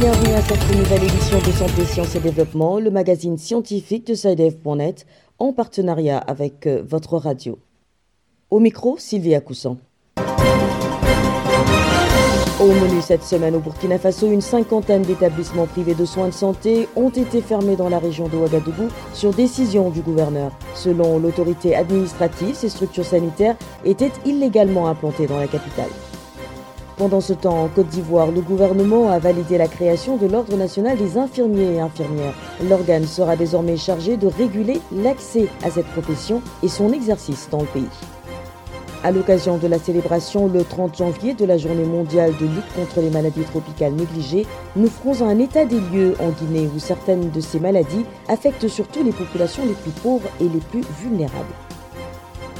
bienvenue à cette nouvelle édition de Santé, Sciences et Développement, le magazine scientifique de SciDev.net en partenariat avec euh, votre radio. Au micro, Sylvia Coussan. Au menu cette semaine au Burkina Faso, une cinquantaine d'établissements privés de soins de santé ont été fermés dans la région de Ouagadougou sur décision du gouverneur. Selon l'autorité administrative, ces structures sanitaires étaient illégalement implantées dans la capitale. Pendant ce temps, en Côte d'Ivoire, le gouvernement a validé la création de l'Ordre national des infirmiers et infirmières. L'organe sera désormais chargé de réguler l'accès à cette profession et son exercice dans le pays. À l'occasion de la célébration le 30 janvier de la journée mondiale de lutte contre les maladies tropicales négligées, nous ferons un état des lieux en Guinée où certaines de ces maladies affectent surtout les populations les plus pauvres et les plus vulnérables.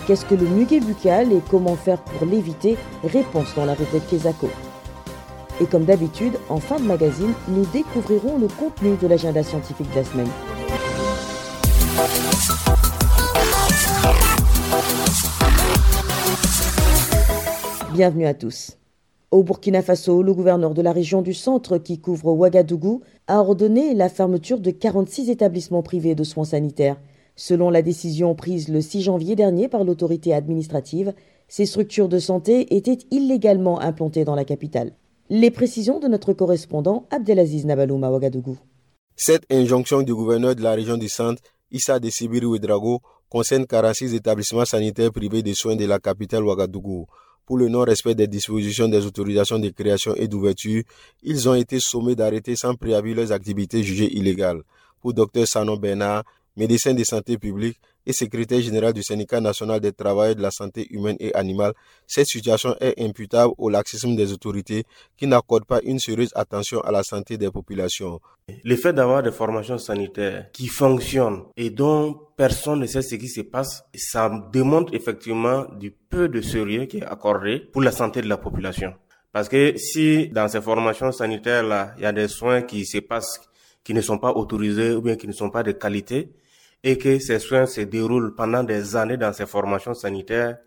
Qu'est-ce que le muguet buccal et comment faire pour l'éviter? Réponse dans la rubrique Kesako. Et comme d'habitude, en fin de magazine, nous découvrirons le contenu de l'agenda scientifique de la semaine. Bienvenue à tous. Au Burkina Faso, le gouverneur de la région du centre qui couvre Ouagadougou a ordonné la fermeture de 46 établissements privés de soins sanitaires. Selon la décision prise le 6 janvier dernier par l'autorité administrative, ces structures de santé étaient illégalement implantées dans la capitale. Les précisions de notre correspondant Abdelaziz Nabaloum à Ouagadougou. Cette injonction du gouverneur de la région du centre, Issa de Sibiru Drago, concerne 46 établissements sanitaires privés de soins de la capitale Ouagadougou. Pour le non-respect des dispositions des autorisations de création et d'ouverture, ils ont été sommés d'arrêter sans préavis leurs activités jugées illégales. Pour Dr Sanon Bernard, médecin de santé publique et secrétaire général du syndicat national des travailleurs de la santé humaine et animale, cette situation est imputable au laxisme des autorités qui n'accordent pas une sérieuse attention à la santé des populations. Le fait d'avoir des formations sanitaires qui fonctionnent et dont personne ne sait ce qui se passe, ça démontre effectivement du peu de sérieux qui est accordé pour la santé de la population. Parce que si dans ces formations sanitaires-là, il y a des soins qui se passent qui ne sont pas autorisés ou bien qui ne sont pas de qualité, et que ces soins se déroulent pendant des années dans ces formations sanitaires,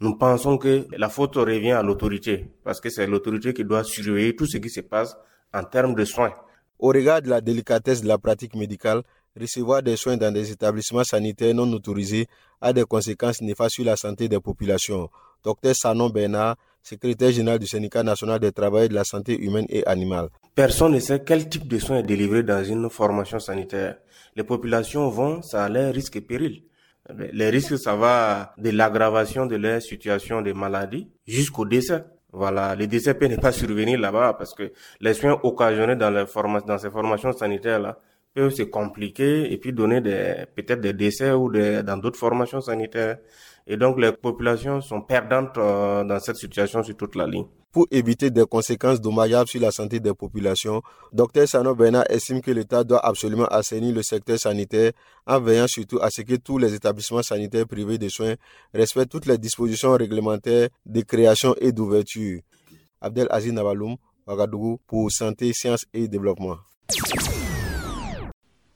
nous pensons que la faute revient à l'autorité, parce que c'est l'autorité qui doit surveiller tout ce qui se passe en termes de soins. Au regard de la délicatesse de la pratique médicale, recevoir des soins dans des établissements sanitaires non autorisés a des conséquences néfastes sur la santé des populations. Dr Sanon Bernard, secrétaire général du syndicat national des travailleurs de la santé humaine et animale. Personne ne sait quel type de soins est délivré dans une formation sanitaire. Les populations vont, ça a l'air risque et péril. Les risques, ça va de l'aggravation de leur situation de maladie jusqu'au décès. Voilà, le décès peut ne pas survenir là-bas parce que les soins occasionnés dans, les ces formations sanitaires-là peuvent se compliquer et puis donner des, peut-être des décès ou des, dans d'autres formations sanitaires. Et donc, les populations sont perdantes euh, dans cette situation sur toute la ligne. Pour éviter des conséquences dommageables sur la santé des populations, Dr Sano Bernard estime que l'État doit absolument assainir le secteur sanitaire en veillant surtout à ce que tous les établissements sanitaires privés de soins respectent toutes les dispositions réglementaires de création et d'ouverture. Abdel Aziz Nabaloum, Ouagadougou, pour Santé, Sciences et Développement.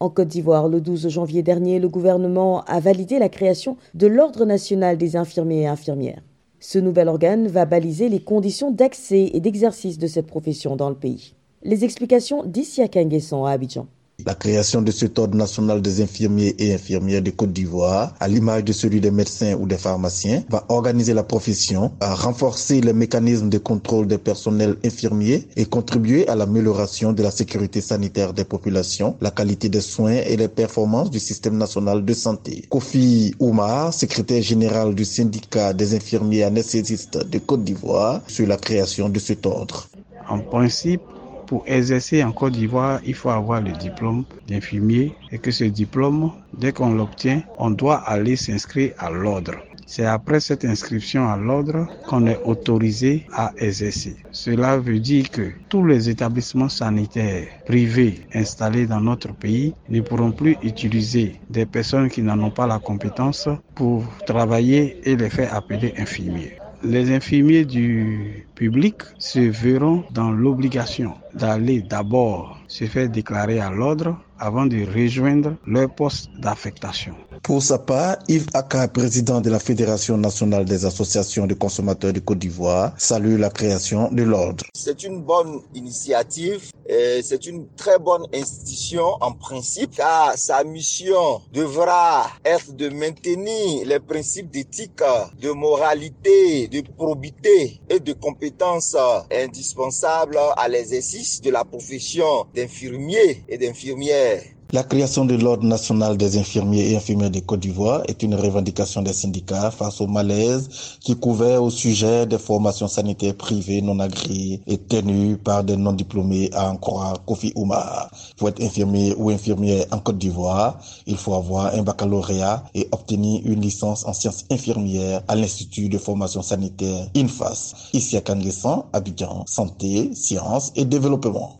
En Côte d'Ivoire, le 12 janvier dernier, le gouvernement a validé la création de l'Ordre national des infirmiers et infirmières. Ce nouvel organe va baliser les conditions d'accès et d'exercice de cette profession dans le pays. Les explications d'ici à Kanguesson à Abidjan. La création de cet ordre national des infirmiers et infirmières de Côte d'Ivoire, à l'image de celui des médecins ou des pharmaciens, va organiser la profession, renforcer les mécanismes de contrôle des personnels infirmiers et contribuer à l'amélioration de la sécurité sanitaire des populations, la qualité des soins et les performances du système national de santé. Kofi Oumar, secrétaire général du syndicat des infirmiers anesthésistes de Côte d'Ivoire, sur la création de cet ordre. En principe, pour exercer en Côte d'Ivoire, il faut avoir le diplôme d'infirmier et que ce diplôme, dès qu'on l'obtient, on doit aller s'inscrire à l'ordre. C'est après cette inscription à l'ordre qu'on est autorisé à exercer. Cela veut dire que tous les établissements sanitaires privés installés dans notre pays ne pourront plus utiliser des personnes qui n'en ont pas la compétence pour travailler et les faire appeler infirmiers les infirmiers du publics se verront dans l'obligation d'aller d'abord se faire déclarer à l'ordre avant de rejoindre leur poste d'affectation. Pour sa part, Yves Aka, président de la Fédération nationale des associations de consommateurs de Côte d'Ivoire, salue la création de l'ordre. C'est une bonne initiative et c'est une très bonne institution en principe car sa mission devra être de maintenir les principes d'éthique, de moralité, de probité et de compétences indispensables à l'exercice de la profession d'infirmier et d'infirmière. La création de l'Ordre national des infirmiers et infirmières de Côte d'Ivoire est une revendication des syndicats face au malaise qui couvert au sujet des formations sanitaires privées non agréées et tenues par des non-diplômés à en croire Kofi Oumar. Pour être infirmier ou infirmière en Côte d'Ivoire, il faut avoir un baccalauréat et obtenir une licence en sciences infirmières à l'Institut de formation sanitaire INFAS, ici à Canguessan, Abidjan, santé, sciences et développement.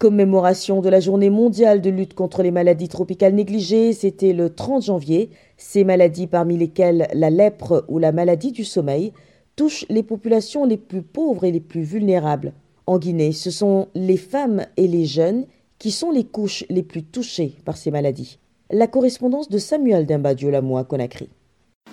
Commémoration de la journée mondiale de lutte contre les maladies tropicales négligées, c'était le 30 janvier. Ces maladies, parmi lesquelles la lèpre ou la maladie du sommeil, touchent les populations les plus pauvres et les plus vulnérables. En Guinée, ce sont les femmes et les jeunes qui sont les couches les plus touchées par ces maladies. La correspondance de Samuel Dimbadio-Lamois à Conakry.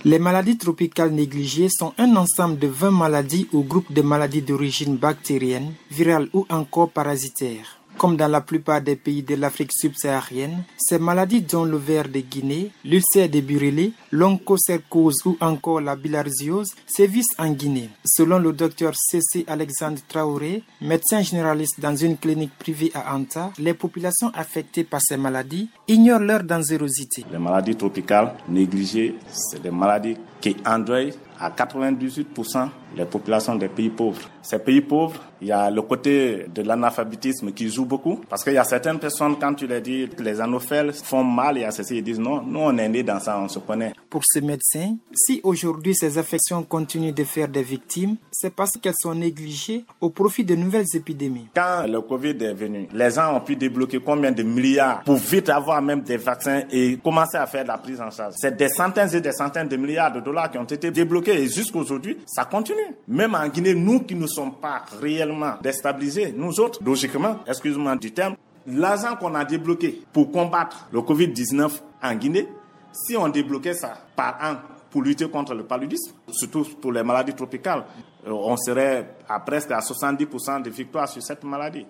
Les maladies tropicales négligées sont un ensemble de 20 maladies ou groupes de maladies d'origine bactérienne, virale ou encore parasitaire. Comme dans la plupart des pays de l'Afrique subsaharienne, ces maladies dont le ver de Guinée, l'ulcère de Burélé, l'onchocercose ou encore la bilharziose sévissent en Guinée. Selon le docteur C.C. Alexandre Traoré, médecin généraliste dans une clinique privée à Anta, les populations affectées par ces maladies ignorent leur dangerosité. Les maladies tropicales négligées, c'est des maladies qui endeuillent à 98% les populations des pays pauvres. Ces pays pauvres, il y a le côté de l'analphabétisme qui joue beaucoup, parce qu'il y a certaines personnes, quand tu leur dis que les anophèles font mal, y a ceci, ils disent non, nous on est nés dans ça, on se connaît. Pour ces médecins, si aujourd'hui ces affections continuent de faire des victimes, c'est parce qu'elles sont négligées au profit de nouvelles épidémies. Quand le Covid est venu, les gens ont pu débloquer combien de milliards pour vite avoir même des vaccins et commencer à faire la prise en charge. C'est des centaines et des centaines de milliards de dollars qui ont été débloqués et jusqu'à aujourd'hui, ça continue. Même en Guinée, nous qui ne sommes pas réellement déstabilisés, nous autres, logiquement, excuse-moi du terme, l'argent qu'on a débloqué pour combattre le Covid-19 en Guinée, si on débloquait ça par an pour lutter contre le paludisme, surtout pour les maladies tropicales, euh, on serait à presque à 70% de victoire sur cette maladie.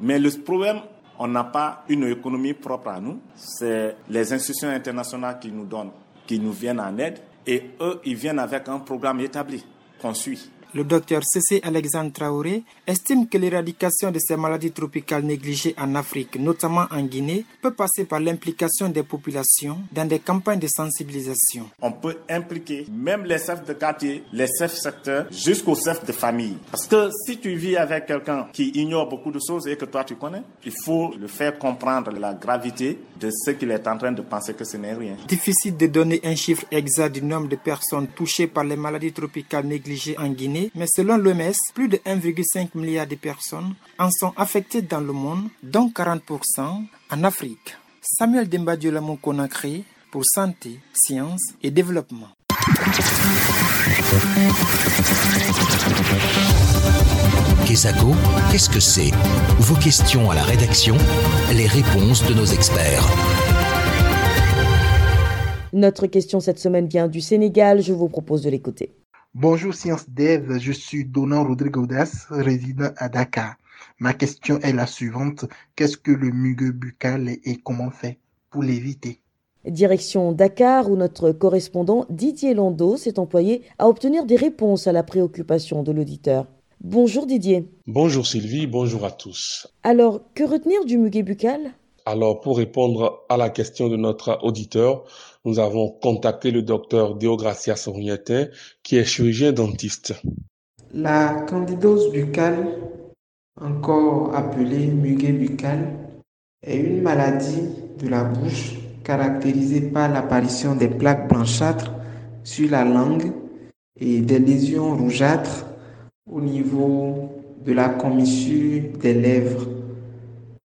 Mais le problème, on n'a pas une économie propre à nous. C'est les institutions internationales qui nous donnent, qui nous viennent en aide. Et eux, ils viennent avec un programme établi qu'on suit. Le docteur C.C. Alexandre Traoré estime que l'éradication de ces maladies tropicales négligées en Afrique, notamment en Guinée, peut passer par l'implication des populations dans des campagnes de sensibilisation. On peut impliquer même les chefs de quartier, les chefs secteurs, jusqu'aux chefs de famille. Parce que si tu vis avec quelqu'un qui ignore beaucoup de choses et que toi tu connais, il faut le faire comprendre la gravité de ce qu'il est en train de penser que ce n'est rien. Difficile de donner un chiffre exact du nombre de personnes touchées par les maladies tropicales négligées en Guinée, mais selon l'OMS, plus de 1,5 milliard de personnes en sont affectées dans le monde, dont 40% en Afrique. Samuel Dembadiolamon Conakry pour Santé, Sciences et Développement. Kesako, qu'est-ce que c'est? Vos questions à la rédaction, les réponses de nos experts. Notre question cette semaine vient du Sénégal, je vous propose de l'écouter. Bonjour Science Dev, je suis Donan Rodrigo Das, résident à Dakar. Ma question est la suivante. Qu'est-ce que le mugueux buccal et comment faire pour l'éviter? Direction Dakar où notre correspondant Didier Lando s'est employé à obtenir des réponses à la préoccupation de l'auditeur. Bonjour Didier. Bonjour Sylvie, bonjour à tous. Alors, que retenir du muguet buccal? Alors, pour répondre à la question de notre auditeur, nous avons contacté le docteur Deogracia Sornietin, qui est chirurgien dentiste. La candidose buccale, encore appelée muguet buccal, est une maladie de la bouche caractérisée par l'apparition des plaques blanchâtres sur la langue et des lésions rougeâtres au niveau de la commissure des lèvres.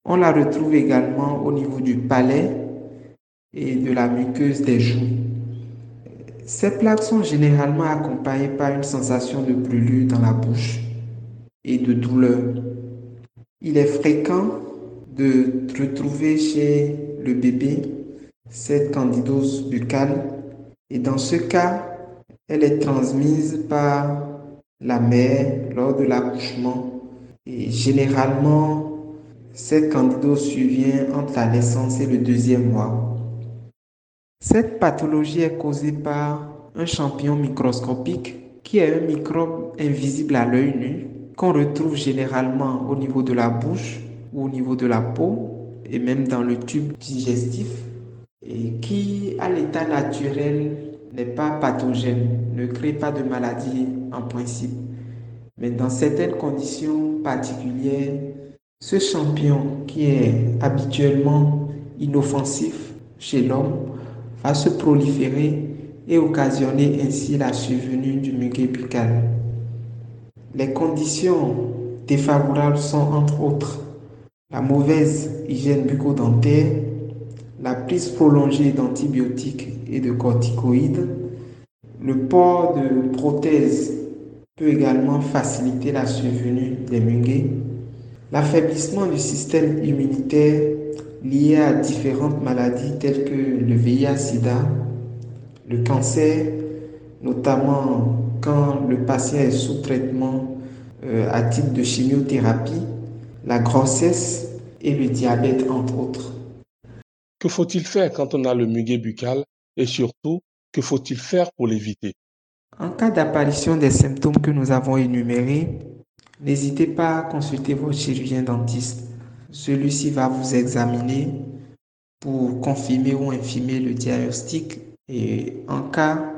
On la retrouve également au niveau du palais et de la muqueuse des joues. Ces plaques sont généralement accompagnées par une sensation de brûlure dans la bouche et de douleur. Il est fréquent de retrouver chez le bébé cette candidose buccale et dans ce cas, elle est transmise par la mère lors de l'accouchement et généralement, cette candidose survient entre la naissance et le deuxième mois. Cette pathologie est causée par un champignon microscopique qui est un microbe invisible à l'œil nu qu'on retrouve généralement au niveau de la bouche ou au niveau de la peau et même dans le tube digestif et qui à l'état naturel n'est pas pathogène, ne crée pas de maladie en principe. Mais dans certaines conditions particulières, ce champignon qui est habituellement inoffensif chez l'homme va se proliférer et occasionner ainsi la survenue du muguet buccal. Les conditions défavorables sont entre autres la mauvaise hygiène bucco-dentaire, la prise prolongée d'antibiotiques et de corticoïdes, le port de prothèses peut également faciliter la survenue des muguets, l'affaiblissement du système immunitaire lié à différentes maladies telles que le VIH-Sida, le cancer, notamment quand le patient est sous traitement euh, à titre de chimiothérapie, la grossesse et le diabète, entre autres. Que faut-il faire quand on a le muguet buccal et surtout, que faut-il faire pour l'éviter? En cas d'apparition des symptômes que nous avons énumérés, n'hésitez pas à consulter votre chirurgien dentiste. Celui-ci va vous examiner pour confirmer ou infirmer le diagnostic et en cas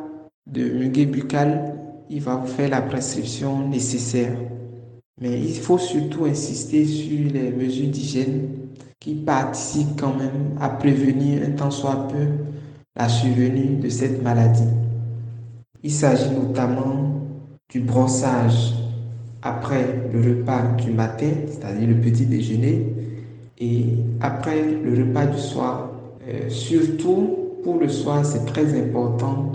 de muguet buccal, il va vous faire la prescription nécessaire. Mais il faut surtout insister sur les mesures d'hygiène qui participent quand même à prévenir un tant soit peu la survenue de cette maladie. Il s'agit notamment du brossage après le repas du matin, c'est-à-dire le petit déjeuner, et après le repas du soir. Euh, surtout pour le soir, c'est très important.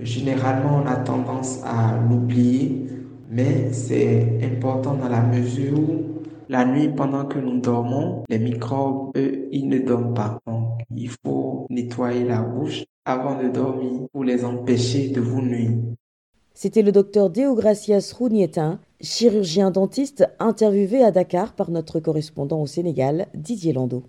Généralement, on a tendance à l'oublier, mais c'est important dans la mesure où la nuit, pendant que nous dormons, les microbes, eux, ils ne dorment pas. Donc, il faut nettoyer la bouche avant de dormir pour les empêcher de vous nuire. C'était le docteur Deogracias Rounietin, chirurgien dentiste interviewé à Dakar par notre correspondant au Sénégal, Didier Landau.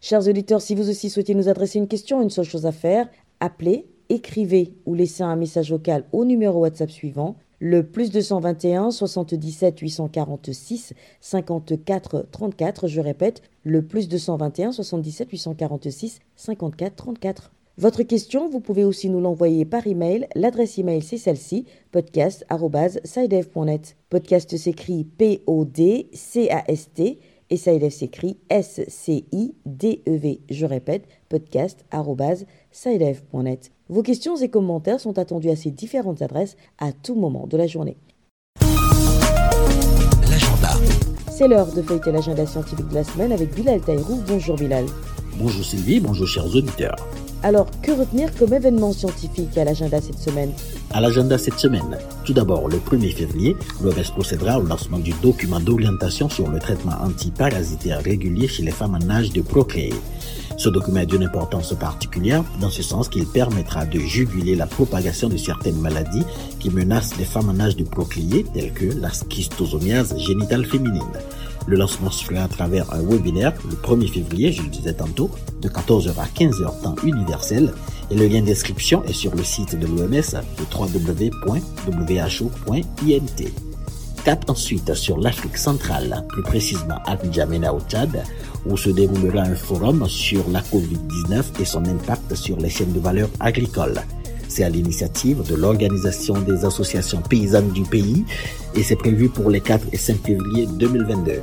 Chers auditeurs, si vous aussi souhaitez nous adresser une question, une seule chose à faire, appelez, écrivez ou laissez un message vocal au numéro WhatsApp suivant le plus 221 77 846 54 34. Je répète, le plus 221 77 846 54 34. Votre question, vous pouvez aussi nous l'envoyer par email. L'adresse email, c'est celle-ci podcast.sidev.net. Podcast s'écrit P-O-D-C-A-S-T et SciDev s'écrit S-C-I-D-E-V. Je répète, podcast.sidev.net. Vos questions et commentaires sont attendus à ces différentes adresses à tout moment de la journée. L'agenda. C'est l'heure de feuilleter l'agenda scientifique de la semaine avec Bilal Taïrou. Bonjour Bilal. Bonjour Sylvie, bonjour chers auditeurs. Alors, que retenir comme événement scientifique à l'agenda cette semaine? À l'agenda cette semaine, tout d'abord, le 1er février, l'OMS procédera au lancement du document d'orientation sur le traitement antiparasitaire régulier chez les femmes en âge de procréer. Ce document est d'une importance particulière dans ce sens qu'il permettra de juguler la propagation de certaines maladies qui menacent les femmes en âge de procréer, telles que la schistosomiase génitale féminine. Le lancement se fera à travers un webinaire le 1er février, je le disais tantôt, de 14h à 15h temps universel. Et le lien d'inscription est sur le site de l'OMS, le www.who.int. Cap ensuite sur l'Afrique centrale, plus précisément à N'Djamena au Tchad, où se déroulera un forum sur la COVID-19 et son impact sur les chaînes de valeur agricoles. C'est à l'initiative de l'Organisation des associations paysannes du pays et c'est prévu pour les 4 et 5 février 2022.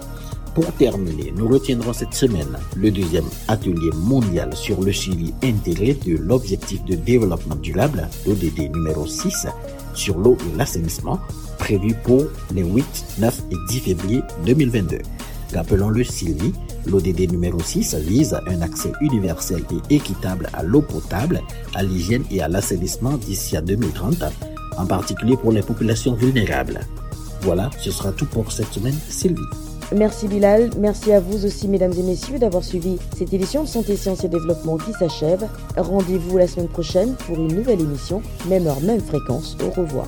Pour terminer, nous retiendrons cette semaine le deuxième atelier mondial sur le suivi intégré de l'objectif de développement durable, l'ODD numéro 6, sur l'eau et l'assainissement, prévu pour les 8, 9 et 10 février 2022. Rappelons-le, Sylvie, l'ODD numéro 6 vise un accès universel et équitable à l'eau potable, à l'hygiène et à l'assainissement d'ici à 2030, en particulier pour les populations vulnérables. Voilà, ce sera tout pour cette semaine, Sylvie. Merci Bilal, merci à vous aussi mesdames et messieurs d'avoir suivi cette édition de Santé, Sciences et Développement qui s'achève. Rendez-vous la semaine prochaine pour une nouvelle émission, même heure, même fréquence. Au revoir.